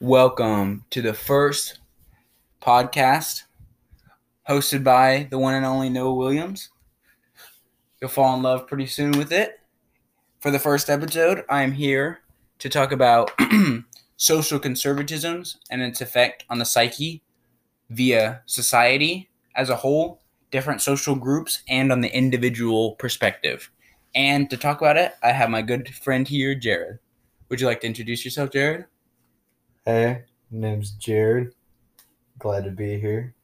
Welcome to the first podcast hosted by the one and only Noah Williams. You'll fall in love pretty soon with it. For the first episode, I am here to talk about social conservatisms and its effect on the psyche via society as a whole, different social groups, and on the individual perspective. And to talk about it, I have my good friend here, Jared. Would you like to introduce yourself, Jared? Hey, name's Jared. Glad to be here.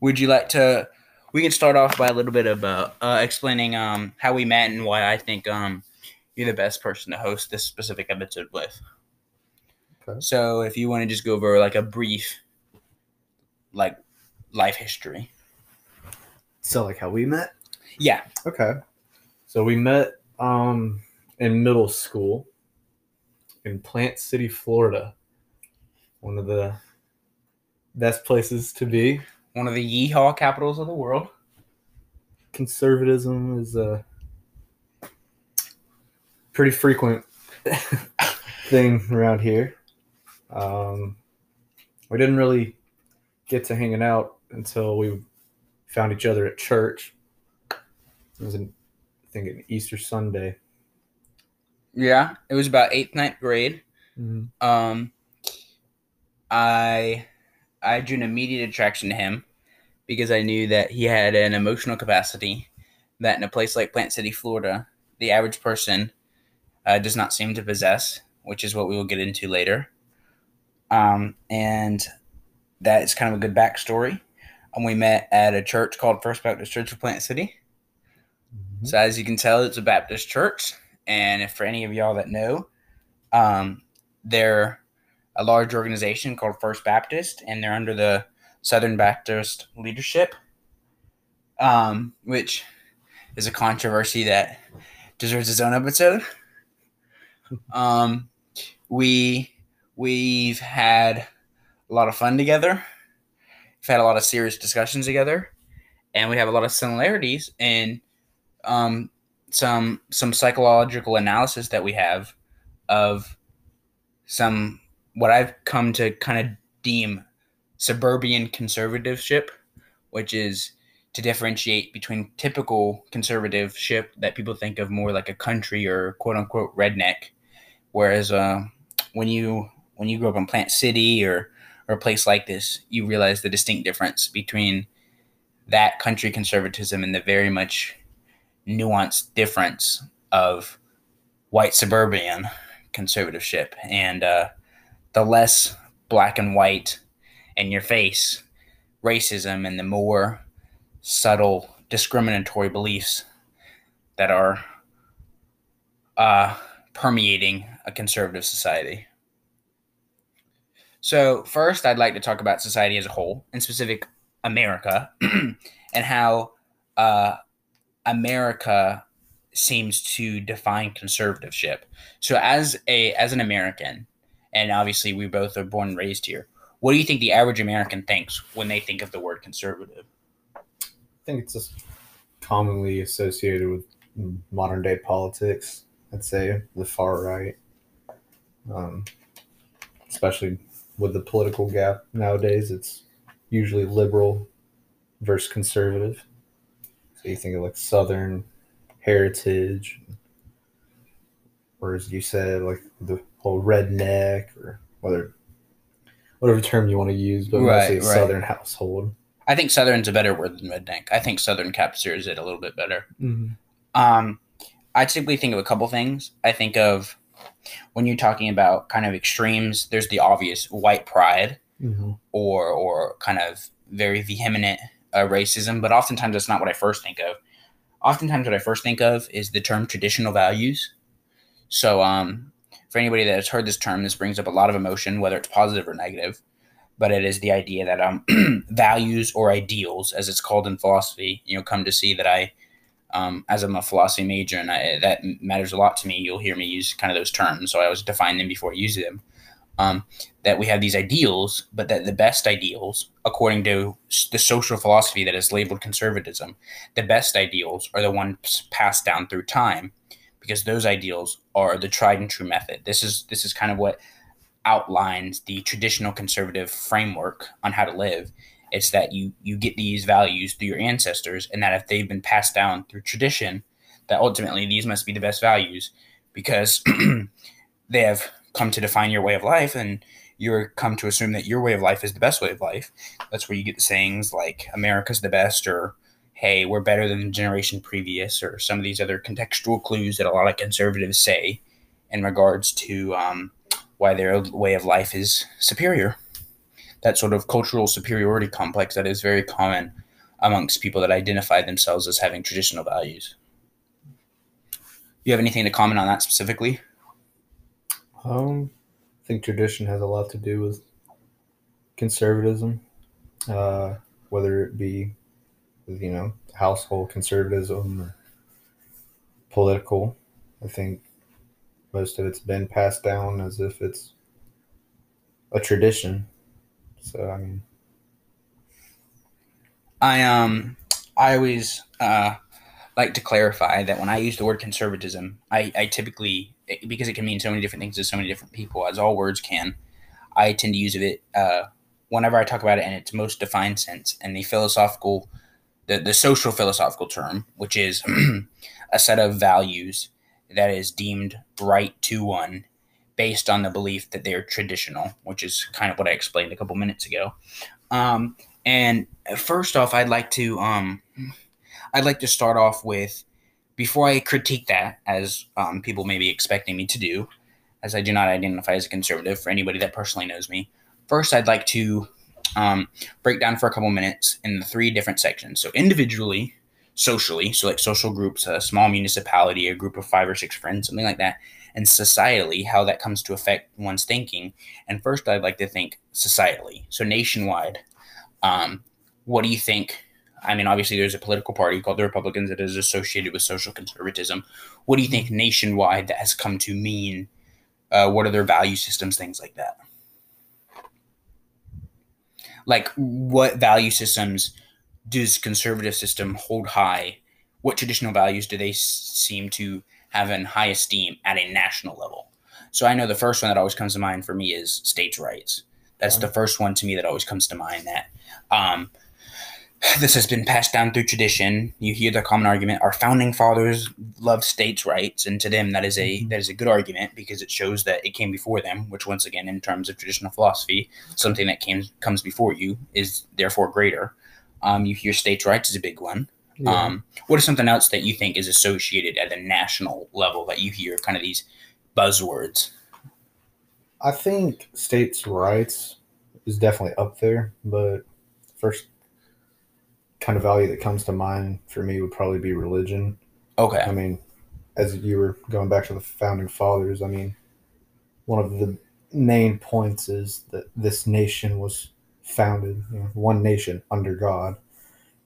Would you like to? We can start off by a little bit about uh, explaining um, how we met and why I think um, you're the best person to host this specific episode with. Okay. So, if you want to just go over like a brief, like, life history. So, like how we met? Yeah. Okay. So we met um in middle school in Plant City, Florida. One of the best places to be. One of the yeehaw capitals of the world. Conservatism is a pretty frequent thing around here. Um, we didn't really get to hanging out until we found each other at church. It was, an, I think, an Easter Sunday. Yeah. It was about eighth, ninth grade. Mm-hmm. Um, I I drew an immediate attraction to him because I knew that he had an emotional capacity that in a place like Plant City, Florida, the average person uh, does not seem to possess, which is what we will get into later. Um, and that is kind of a good backstory. And we met at a church called First Baptist Church of Plant City. Mm-hmm. So as you can tell, it's a Baptist church, and if for any of y'all that know, um, they're a large organization called First Baptist, and they're under the Southern Baptist leadership, um, which is a controversy that deserves its own episode. Um, we we've had a lot of fun together. We've had a lot of serious discussions together, and we have a lot of similarities in um, some some psychological analysis that we have of some what I've come to kind of deem suburban conservativeship, which is to differentiate between typical conservativeship that people think of more like a country or quote unquote redneck, whereas uh, when you when you grow up in Plant City or or a place like this, you realize the distinct difference between that country conservatism and the very much nuanced difference of white suburban conservativeship. And uh, the less black and white in your face racism and the more subtle discriminatory beliefs that are uh, permeating a conservative society. So, first, I'd like to talk about society as a whole, in specific America, and how uh, America seems to define conservativeship. So, as a as an American, and obviously we both are born and raised here, what do you think the average American thinks when they think of the word conservative? I think it's just commonly associated with modern day politics. I'd say the far right, um, especially with the political gap nowadays. It's usually liberal versus conservative. So you think of like Southern heritage, or as you said, like the whole redneck, or whether whatever term you want to use, but Right, mostly right. Southern household. I think Southern's a better word than redneck. I think Southern captures it a little bit better. Mm-hmm. Um, I typically think of a couple things. I think of when you're talking about kind of extremes. There's the obvious white pride, Mm-hmm. or or kind of very vehement uh, racism, but oftentimes that's not what I first think of. Oftentimes, what I first think of is the term traditional values. So, um, for anybody that has heard this term, this brings up a lot of emotion, whether it's positive or negative. But it is the idea that um, values or ideals, as it's called in philosophy, you know, come to see that I, um, as I'm a philosophy major and I, that matters a lot to me. You'll hear me use kind of those terms, so I always define them before I use them. Um, that we have these ideals, but that the best ideals, according to the social philosophy that is labeled conservatism, the best ideals are the ones passed down through time, because those ideals are the tried and true method. This is this is kind of what outlines the traditional conservative framework on how to live. It's that you you get these values through your ancestors, and that if they've been passed down through tradition, that ultimately these must be the best values because they have come to define your way of life, and you're come to assume that your way of life is the best way of life. That's where you get the sayings like "America's the best" or "Hey, we're better than the generation previous," or some of these other contextual clues that a lot of conservatives say in regards to um, why their way of life is superior. That sort of cultural superiority complex that is very common amongst people that identify themselves as having traditional values. Do you have anything to comment on that specifically? Um, I think tradition has a lot to do with conservatism, uh, whether it be, you know, household conservatism or political. I think most of it's been passed down as if it's a tradition. So I mean, I um I always uh like to clarify that when I use the word conservatism, I, I typically because it can mean so many different things to so many different people, as all words can. I tend to use it uh, whenever I talk about it in its most defined sense, and the philosophical, the the social philosophical term, which is a set of values that is deemed right to one based on the belief that they're traditional, which is kind of what I explained a couple minutes ago. Um, and first off, I'd like to um, I'd like to start off with before I critique that, as um, people may be expecting me to do, as I do not identify as a conservative for anybody that personally knows me. First, I'd like to um, break down for a couple minutes in the three different sections. So individually, socially, so like social groups, a small municipality, a group of five or six friends, something like that, and societally, how that comes to affect one's thinking. And first, I'd like to think societally, so nationwide. Um, what do you think? I mean, obviously, there's a political party called the Republicans that is associated with social conservatism. What do you think nationwide that has come to mean? Uh, what are their value systems, things like that? Like, what value systems does conservative system hold high? What traditional values do they seem to have in high esteem at a national level? So I know the first one that always comes to mind for me is states' rights. That's the first one to me that always comes to mind. That um, this has been passed down through tradition. You hear the common argument: our founding fathers loved states' rights, and to them that is a mm-hmm. that is a good argument because it shows that it came before them. Which, once again, in terms of traditional philosophy, something that came comes before you is therefore greater. Um, you hear states' rights is a big one. Yeah. Um, what is something else that you think is associated at the national level that you hear kind of these buzzwords? I think states' rights is definitely up there, but first kind of value that comes to mind for me would probably be religion. Okay. I mean, as you were going back to the founding fathers, I mean, one of the main points is that this nation was founded, you know, one nation under God,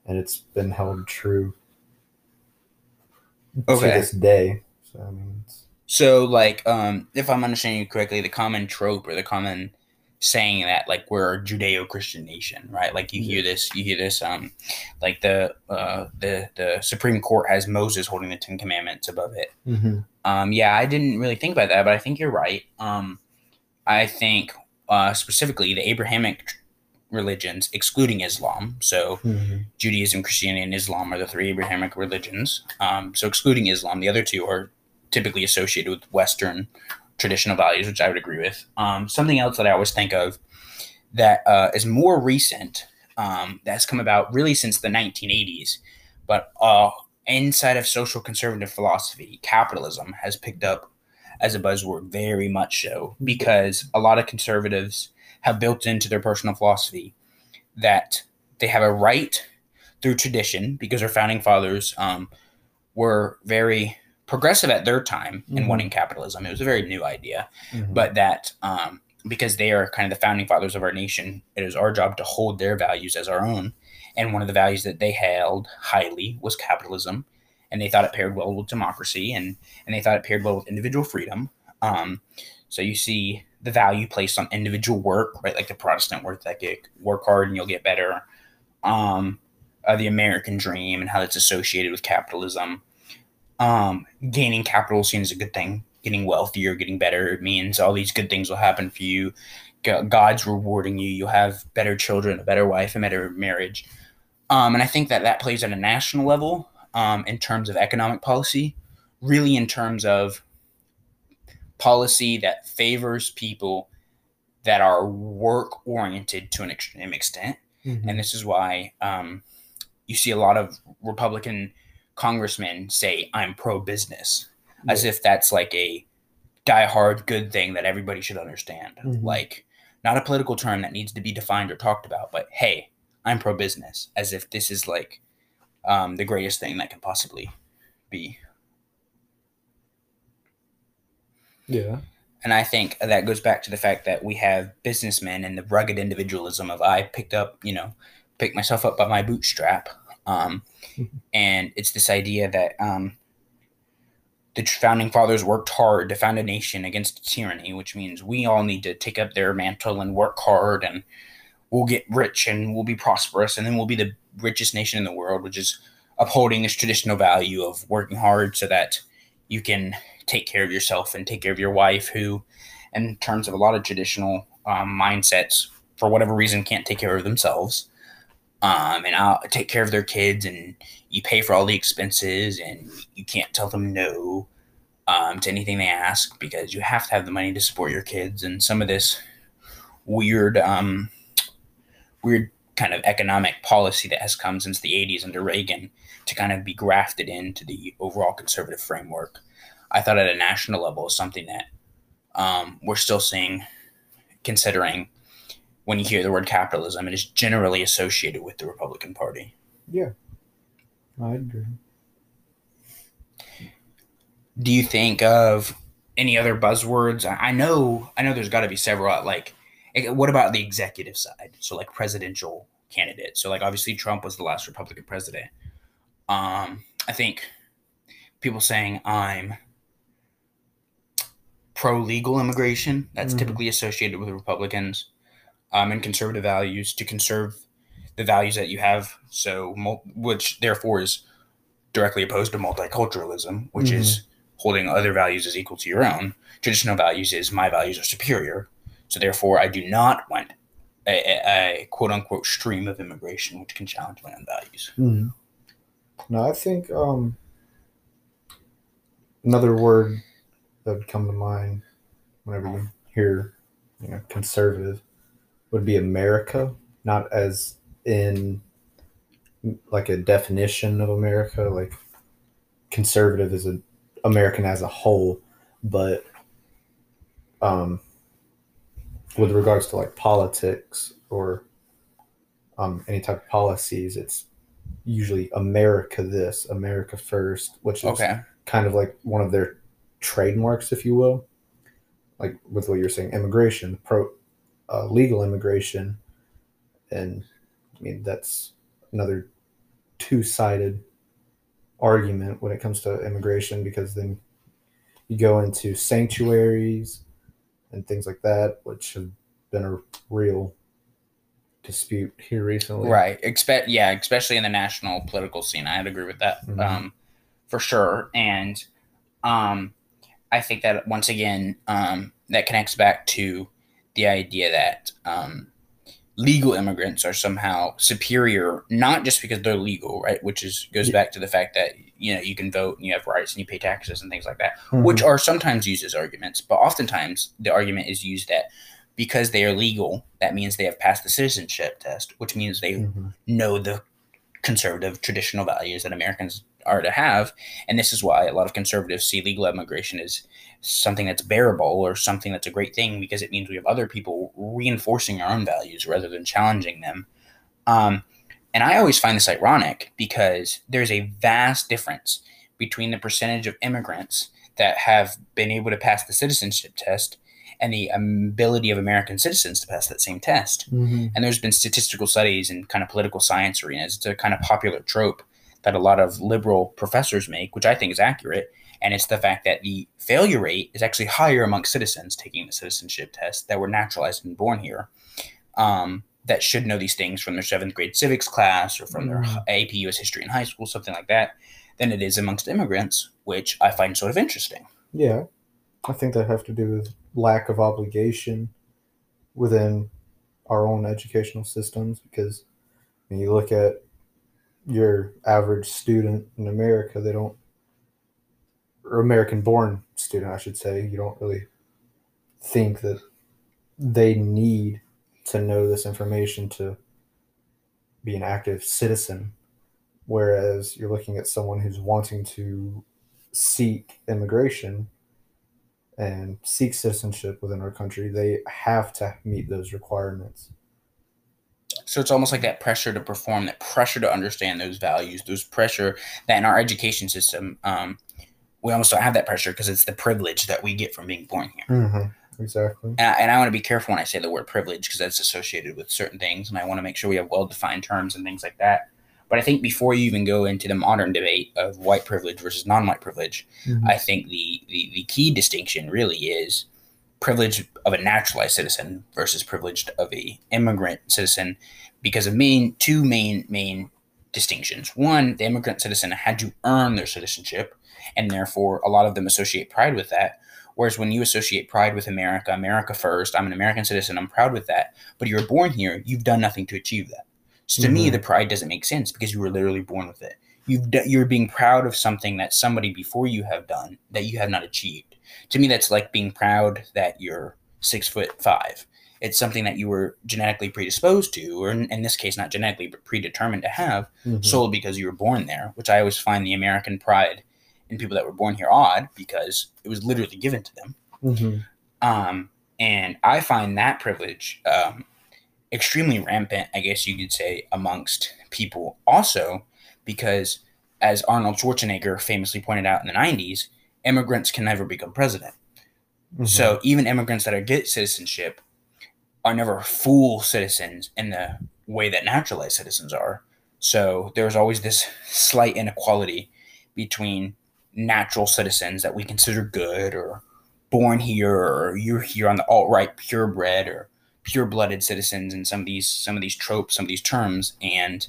and it's been held true okay. to this day. So I mean, so like, um, if I'm understanding you correctly, the common trope or the common saying that like we're a Judeo-Christian nation, right? Like you hear this, you hear this, um, like the uh, the the Supreme Court has Moses holding the Ten Commandments above it. Mm-hmm. Um, yeah, I didn't really think about that, but I think you're right. Um, I think uh, specifically the Abrahamic religions, excluding Islam. So mm-hmm. Judaism, Christianity, and Islam are the three Abrahamic religions. Um, so excluding Islam, the other two are typically associated with Western traditional values, which I would agree with. Um, something else that I always think of that uh, is more recent, um, that has come about really since the 1980s, but uh, inside of social conservative philosophy, capitalism has picked up as a buzzword very much so because a lot of conservatives have built into their personal philosophy that they have a right through tradition because our founding fathers um, were very progressive at their time in mm-hmm. wanting capitalism. It was a very new idea, mm-hmm. but that um, because they are kind of the founding fathers of our nation, it is our job to hold their values as our own. And one of the values that they held highly was capitalism, and they thought it paired well with democracy, and and they thought it paired well with individual freedom. Um, so you see the value placed on individual work, right? Like the Protestant work ethic, work hard and you'll get better. Um, uh, the American dream and how it's associated with capitalism. Um, gaining capital seen as a good thing getting wealthier, getting better. It means all these good things will happen for you. God's rewarding you. You'll have better children, a better wife, a better marriage. Um, and I think that that plays at a national level um, in terms of economic policy, really in terms of policy that favors people that are work oriented to an extreme extent. Mm-hmm. And this is why um, you see a lot of Republican congressmen say, I'm pro business, yeah. as if that's like a die-hard good thing that everybody should understand. Mm-hmm. Like, not a political term that needs to be defined or talked about, but hey, I'm pro business, as if this is like um, the greatest thing that can possibly be. Yeah. And I think that goes back to the fact that we have businessmen and the rugged individualism of I picked up, you know, picked myself up by my bootstrap. Um, and it's this idea that um, the founding fathers worked hard to found a nation against tyranny, which means we all need to take up their mantle and work hard, and we'll get rich and we'll be prosperous, and then we'll be the richest nation in the world, which is upholding this traditional value of working hard so that you can take care of yourself and take care of your wife, who, in terms of a lot of traditional um, mindsets, for whatever reason, can't take care of themselves. Um, and I'll take care of their kids, and you pay for all the expenses, and you can't tell them no um, to anything they ask because you have to have the money to support your kids. And some of this weird, um, weird kind of economic policy that has come since the 80s under Reagan to kind of be grafted into the overall conservative framework. I thought at a national level is something that um, we're still seeing, considering when you hear the word capitalism, it is generally associated with the Republican Party. Yeah, I agree. Do you think of any other buzzwords? I know, I know, there's got to be several. Like, eh, what about the executive side? So, like presidential candidates. So, like, obviously, Trump was the last Republican president. Um, I think people saying I'm pro legal immigration. That's mm-hmm. typically associated with Republicans um, and conservative values to conserve the values that you have. So, which therefore is directly opposed to multiculturalism, which mm-hmm. is holding other values as equal to your own. Traditional values is my values are superior. So, therefore, I do not want a, a, a quote unquote stream of immigration which can challenge my own values. Mm-hmm. No, I think um, another word that would come to mind whenever you hear you know conservative would be America, not as in like a definition of America, like conservative is a American as a whole, but um, with regards to like politics or um, any type of policies, it's usually America this, America first, which is okay. kind of like one of their trademarks, if you will. Like with what you're saying, immigration, pro uh, legal immigration, and I mean that's another two-sided argument when it comes to immigration because then you go into sanctuaries and things like that, which have been a real dispute here recently. Right. Expect yeah, especially in the national political scene. I'd agree with that. Mm-hmm. Um, for sure. And um I think that once again, um, that connects back to the idea that um, legal immigrants are somehow superior, not just because they're legal, right? Which is goes back to the fact that you know you can vote and you have rights and you pay taxes and things like that, mm-hmm. which are sometimes used as arguments, but oftentimes the argument is used that because they are legal, that means they have passed the citizenship test, which means they mm-hmm. know the conservative traditional values that Americans are to have. And this is why a lot of conservatives see legal immigration as something that's bearable or something that's a great thing because it means we have other people reinforcing our own values rather than challenging them. Um, and I always find this ironic because there's a vast difference between the percentage of immigrants that have been able to pass the citizenship test and the ability of American citizens to pass that same test. Mm-hmm. And there's been statistical studies in kind of political science arenas. It's a kind of popular trope that a lot of liberal professors make, which I think is accurate. And it's the fact that the failure rate is actually higher amongst citizens taking the citizenship test that were naturalized and born here. Um, that should know these things from their seventh grade civics class or from their mm. AP US history in high school, something like that, than it is amongst immigrants, which I find sort of interesting. Yeah. I think that have to do with lack of obligation within our own educational systems because when you look at your average student in America, they don't, or American born student, I should say, you don't really think that they need to know this information to be an active citizen. Whereas you're looking at someone who's wanting to seek immigration and seek citizenship within our country, they have to meet those requirements. So it's almost like that pressure to perform, that pressure to understand those values, those pressure that in our education system, um, we almost don't have that pressure because it's the privilege that we get from being born here. Mm-hmm. Exactly. And I, and I want to be careful when I say the word privilege because that's associated with certain things, and I want to make sure we have well defined terms and things like that. But I think before you even go into the modern debate of white privilege versus non white privilege, Mhm. I think the, the, the key distinction really is privilege of a naturalized citizen versus privilege of a immigrant citizen because of main two main main distinctions. One, the immigrant citizen had to earn their citizenship, and therefore a lot of them associate pride with that. Whereas when you associate pride with America, America first, I'm an American citizen, I'm proud with that. But you're born here, you've done nothing to achieve that. So to me, Mhm. the pride doesn't make sense because you were literally born with it. You've d- you're being proud of something that somebody before you have done that you have not achieved. To me, that's like being proud that you're six foot five. It's something that you were genetically predisposed to, or in, in this case, not genetically, but predetermined to have, Mhm. solely because you were born there. Which I always find the American pride in people that were born here odd because it was literally given to them. Mhm. Um, and I find that privilege um, extremely rampant, I guess you could say, amongst people also because, as Arnold Schwarzenegger famously pointed out in the 90s, immigrants can never become president. Mhm. So even immigrants that are get citizenship are never full citizens in the way that naturalized citizens are. So there's always this slight inequality between natural citizens that we consider good or born here or you're here on the alt right purebred or pure blooded citizens and some of these some of these tropes, some of these terms and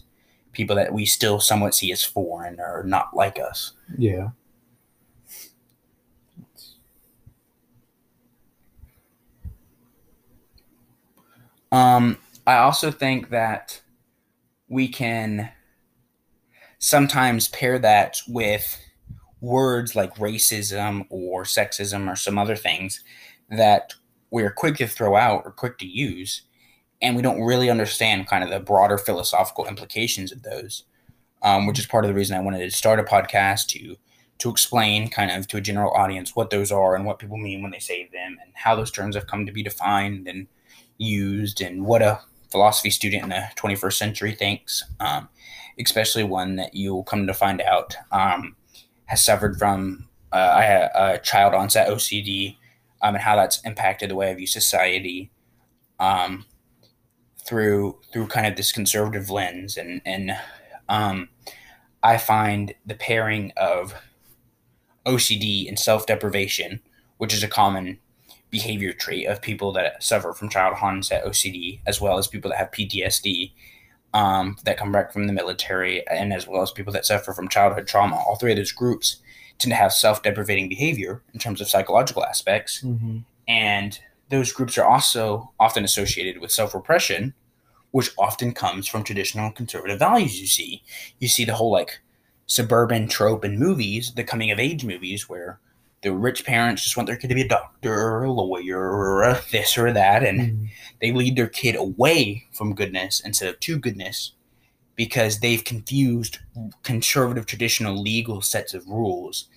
people that we still somewhat see as foreign or not like us. yeah. Um, I also think that we can sometimes pair that with words like racism or sexism or some other things that we're quick to throw out or quick to use, and we don't really understand kind of the broader philosophical implications of those. Um, which is part of the reason I wanted to start a podcast to to explain kind of to a general audience what those are and what people mean when they say them and how those terms have come to be defined and used and what a philosophy student in the 21st century thinks, um, especially one that you'll come to find out um, has suffered from uh, a child onset OCD um, and how that's impacted the way I view society um, through through kind of this conservative lens and and um, I find the pairing of OCD and self deprivation, which is a common behavior trait of people that suffer from childhood onset OCD, as well as people that have PTSD um, that come back from the military, and as well as people that suffer from childhood trauma. All three of those groups tend to have self deprivating behavior in terms of psychological aspects. Mhm. And those groups are also often associated with self repression, which often comes from traditional conservative values. You see, you see the whole like suburban trope in movies, the coming of age movies, where the rich parents just want their kid to be a doctor or a lawyer or a this or that, and Mhm. they lead their kid away from goodness instead of to goodness because they've confused conservative traditional legal sets of rules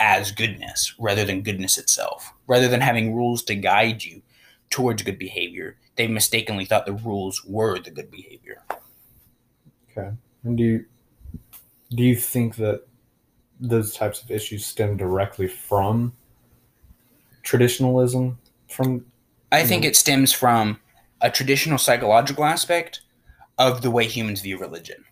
as goodness rather than goodness itself. Rather than having rules to guide you towards good behavior, they mistakenly thought the rules were the good behavior. Okay. And do you do you think that those types of issues stem directly from traditionalism? From I think Mhm. it stems from a traditional psychological aspect of the way humans view religion.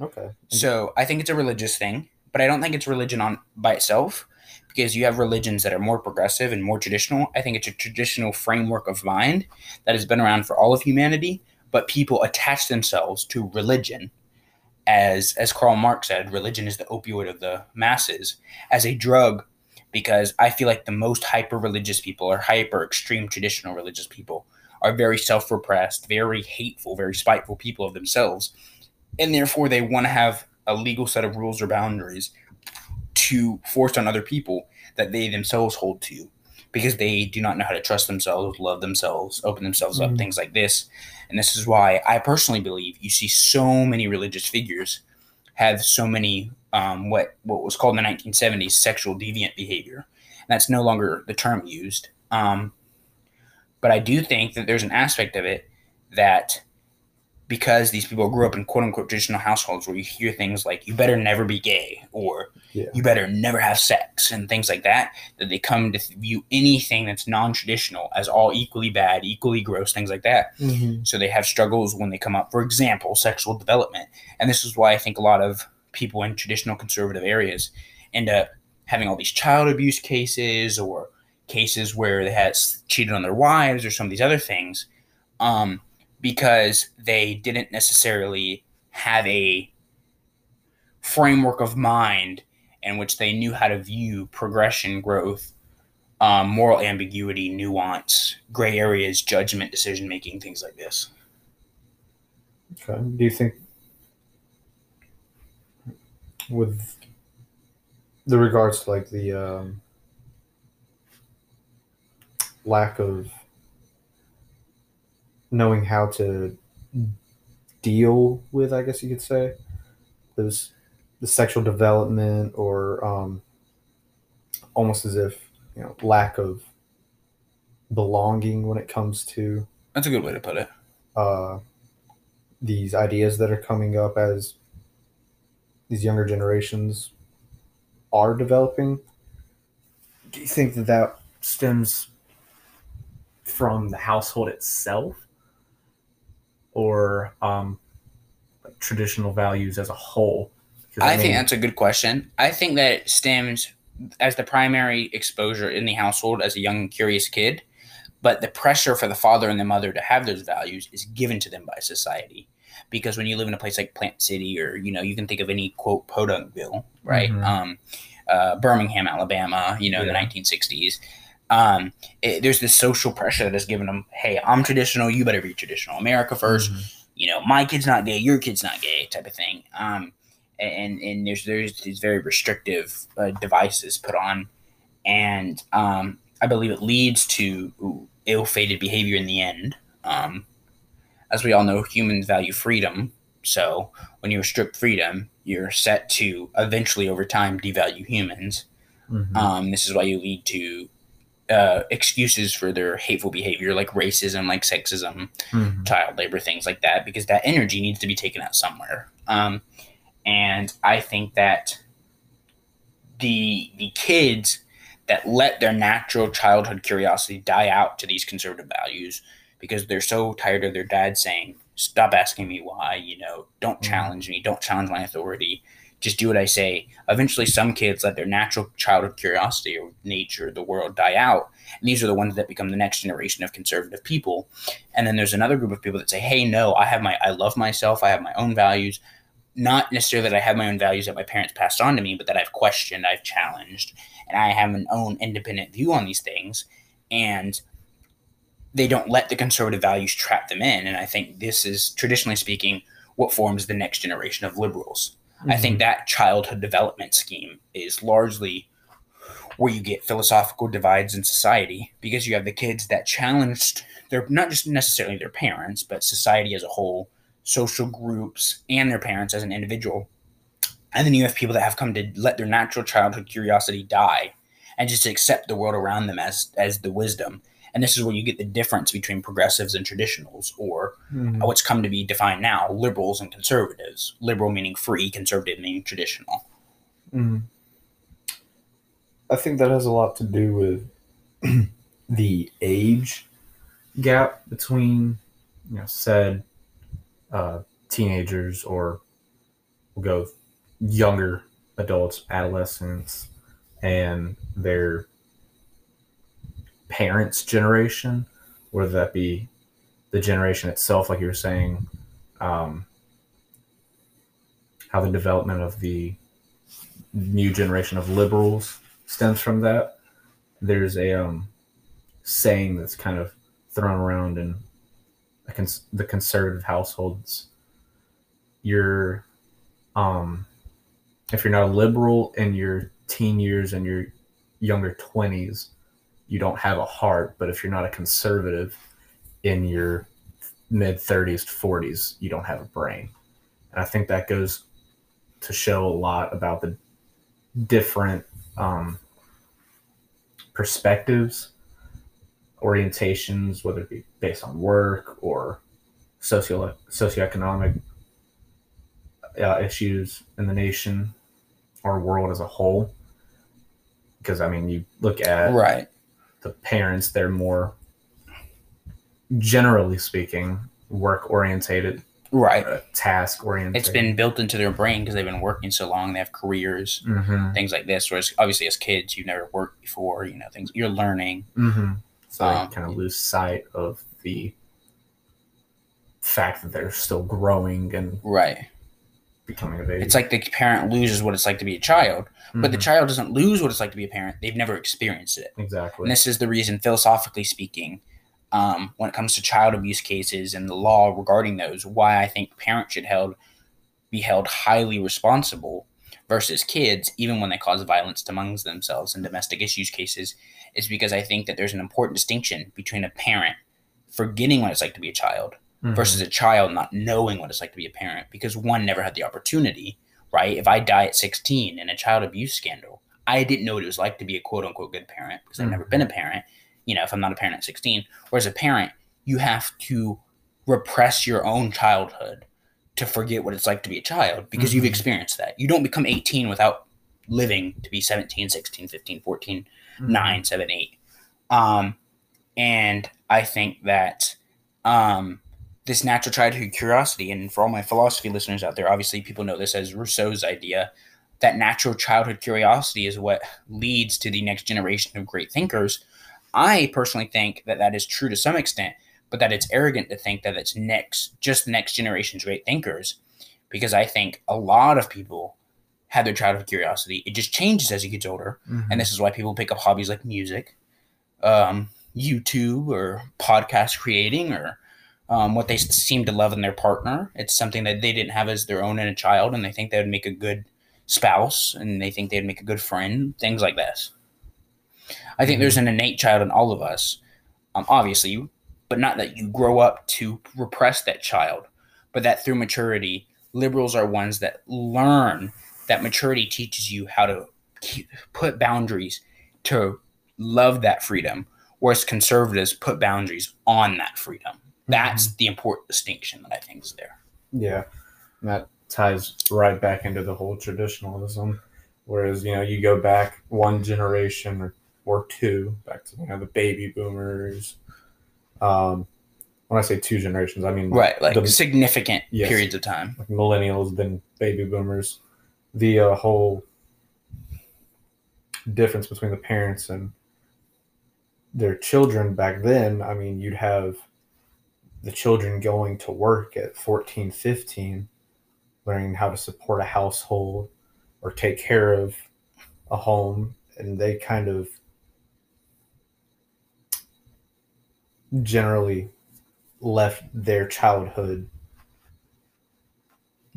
okay, So I think it's a religious thing, but I don't think it's religion on by itself because you have religions that are more progressive and more traditional. I think it's a traditional framework of mind that has been around for all of humanity, but people attach themselves to religion as as Karl Marx said, religion is the opioid of the masses as a drug because I feel like the most hyper religious people or hyper extreme traditional religious people are very self repressed, very hateful, very spiteful people of themselves. And therefore, they want to have a legal set of rules or boundaries to force on other people that they themselves hold to because they do not know how to trust themselves, love themselves, open themselves mm-hmm. up, things like this. And this is why I personally believe you see so many religious figures have so many um, what what was called in the 1970s sexual deviant behavior. And that's no longer the term used. Um, but I do think that there's an aspect of it that because these people grew up in quote unquote traditional households where you hear things like you better never be gay or yeah. you better never have sex and things like that that they come to view anything that's non-traditional as all equally bad equally gross things like that mm-hmm. so they have struggles when they come up for example sexual development and this is why i think a lot of people in traditional conservative areas end up having all these child abuse cases or cases where they had cheated on their wives or some of these other things um, because they didn't necessarily have a framework of mind in which they knew how to view progression, growth, um, moral ambiguity, nuance, gray areas, judgment, decision making, things like this. Okay. Do you think with the regards to like the um, lack of knowing how to deal with, I guess you could say, those the sexual development or um, almost as if you know lack of belonging when it comes to that's a good way to put it. uh, these ideas that are coming up as these younger generations are developing. Do you think that that stems from the household itself or um, traditional values as a whole? I, I mean, think that's a good question. I think that it stems as the primary exposure in the household as a young, curious kid, but the pressure for the father and the mother to have those values is given to them by society. Because when you live in a place like Plant City, or you know, you can think of any quote Podunkville, right? Mm-hmm. Um, uh, Birmingham, Alabama, you know, yeah. in the 1960s um, it, there's this social pressure that is given them. Hey, I'm traditional. You better be traditional. America 1st mm-hmm. You know, my kid's not gay. Your kid's not gay. Type of thing. Um, and and there's there's these very restrictive uh, devices put on, and um, I believe it leads to ill-fated behavior in the end. Um, as we all know, humans value freedom. So when you restrict freedom, you're set to eventually, over time, devalue humans. Mm-hmm. Um, this is why you lead to uh, excuses for their hateful behavior, like racism, like sexism, mm-hmm. child labor, things like that, because that energy needs to be taken out somewhere. Um, and I think that the the kids that let their natural childhood curiosity die out to these conservative values because they're so tired of their dad saying, "Stop asking me why," you know, "Don't mm-hmm. challenge me," "Don't challenge my authority." Just do what I say. Eventually, some kids let their natural childhood curiosity or nature, the world, die out. And these are the ones that become the next generation of conservative people. And then there's another group of people that say, hey, no, I have my, I love myself, I have my own values. Not necessarily that I have my own values that my parents passed on to me, but that I've questioned, I've challenged, and I have an own independent view on these things. And they don't let the conservative values trap them in. And I think this is, traditionally speaking, what forms the next generation of liberals Mm-hmm. I think mm-hmm. that childhood development scheme is largely where you get philosophical divides in society because you have the kids that challenged they're not just necessarily their parents, but society as a whole, social groups, and their parents as an individual. And then you have people that have come to let their natural childhood curiosity die and just accept the world around them as as the wisdom and this is where you get the difference between progressives and traditionals, or mm-hmm. what's come to be defined now liberals and conservatives. Liberal meaning free, conservative meaning traditional. Mm-hmm. I think that has a lot to do with the age gap between, you know, said uh, teenagers or we'll go younger adults, adolescents, and their parents' generation, whether that be the generation itself, like you were saying, um, how the development of the new generation of liberals stems from that. There's a um, saying that's kind of thrown around in cons- the conservative households. You're, um, if you're not a liberal in your teen years and your younger 20s, you don't have a heart. But if you're not a conservative in your mid 30s to 40s, you don't have a brain. And I think that goes to show a lot about the different um, perspectives, orientations, whether it be based on work or socio socioeconomic uh, issues in the nation or world as a whole. Because I mean, you look at Right. The parents; they're more, generally speaking, work orientated, Right. uh, task oriented. It's been built into their brain because they've been working so long. They have careers, hmm things like this. Whereas obviously as kids, you've never worked before. You know things. You're learning. hmm So Um, they kind of lose sight of the fact that they're still growing and Right. Becoming of age. It's like the parent loses what it's like to be a child, but the Mhm. child doesn't lose what it's like to be a parent. They've never experienced it. exactly. And this is the reason, philosophically speaking, um, when it comes to child abuse cases and the law regarding those, why I think parents should held be held highly responsible versus kids, even when they cause violence amongst themselves in domestic issues cases, is because I think that there's an important distinction between a parent forgetting what it's like to be a child Mhm. versus a child not knowing what it's like to be a parent because one never had the opportunity, right? If I die at 16 in a child abuse scandal, I didn't know what it was like to be a quote unquote good parent because I've never been a parent, you know, if I'm not a parent at 16. Whereas a parent, you have to repress your own childhood to forget what it's like to be a child because you've Mhm. experienced that. You don't become 18 without living to be 17, 16, 15, 14, Mhm. nine, seven, eight. Um, and I think that um, this natural childhood curiosity, and for all my philosophy listeners out there, obviously people know this as Rousseau's idea, that natural childhood curiosity is what leads to the next generation of great thinkers. I personally think that that is true to some extent, but that it's arrogant to think that it's next, just the next generation's great thinkers, because I think a lot of people had their childhood curiosity. It just changes as you get older Mhm. and this is why people pick up hobbies like music, um, YouTube, or podcast creating, or um, what they seem to love in their partner. It's something that they didn't have as their own in a child, and they think they would make a good spouse, and they think they'd make a good friend. Things like this. I think there's an innate child in all of us, um, obviously, but not that you grow up to repress that child, but that through maturity, liberals are ones that learn that maturity teaches you how to keep, put boundaries to love that freedom, whereas conservatives put boundaries on that freedom. That's the important distinction that I think is there. Yeah, and that ties right back into the whole traditionalism. Whereas you know you go back one generation or, or two back to you know the baby boomers. Um, when I say two generations, I mean Right, like the significant Yes. periods of time. like millennials, then baby boomers. The uh, whole difference between the parents and their children back then, I mean, you'd have the children going to work at 14, 15, learning how to support a household or take care of a home. And they kind of generally left their childhood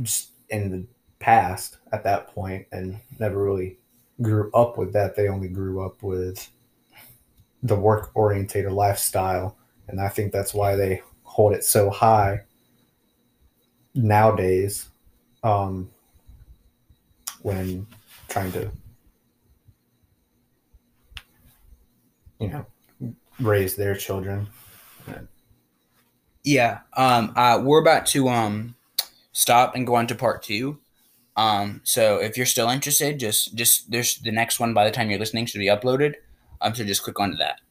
just in the past at that point and never really grew up with that. They only grew up with the work orientated lifestyle. And I think that's why they hold it so high nowadays um, when trying to, you know, raise their children. Yeah. Um. Uh. We're about to um stop and go on to part two. Um. So if you're still interested, just just there's the next one. By the time you're listening, should be uploaded. Um. So just click onto that.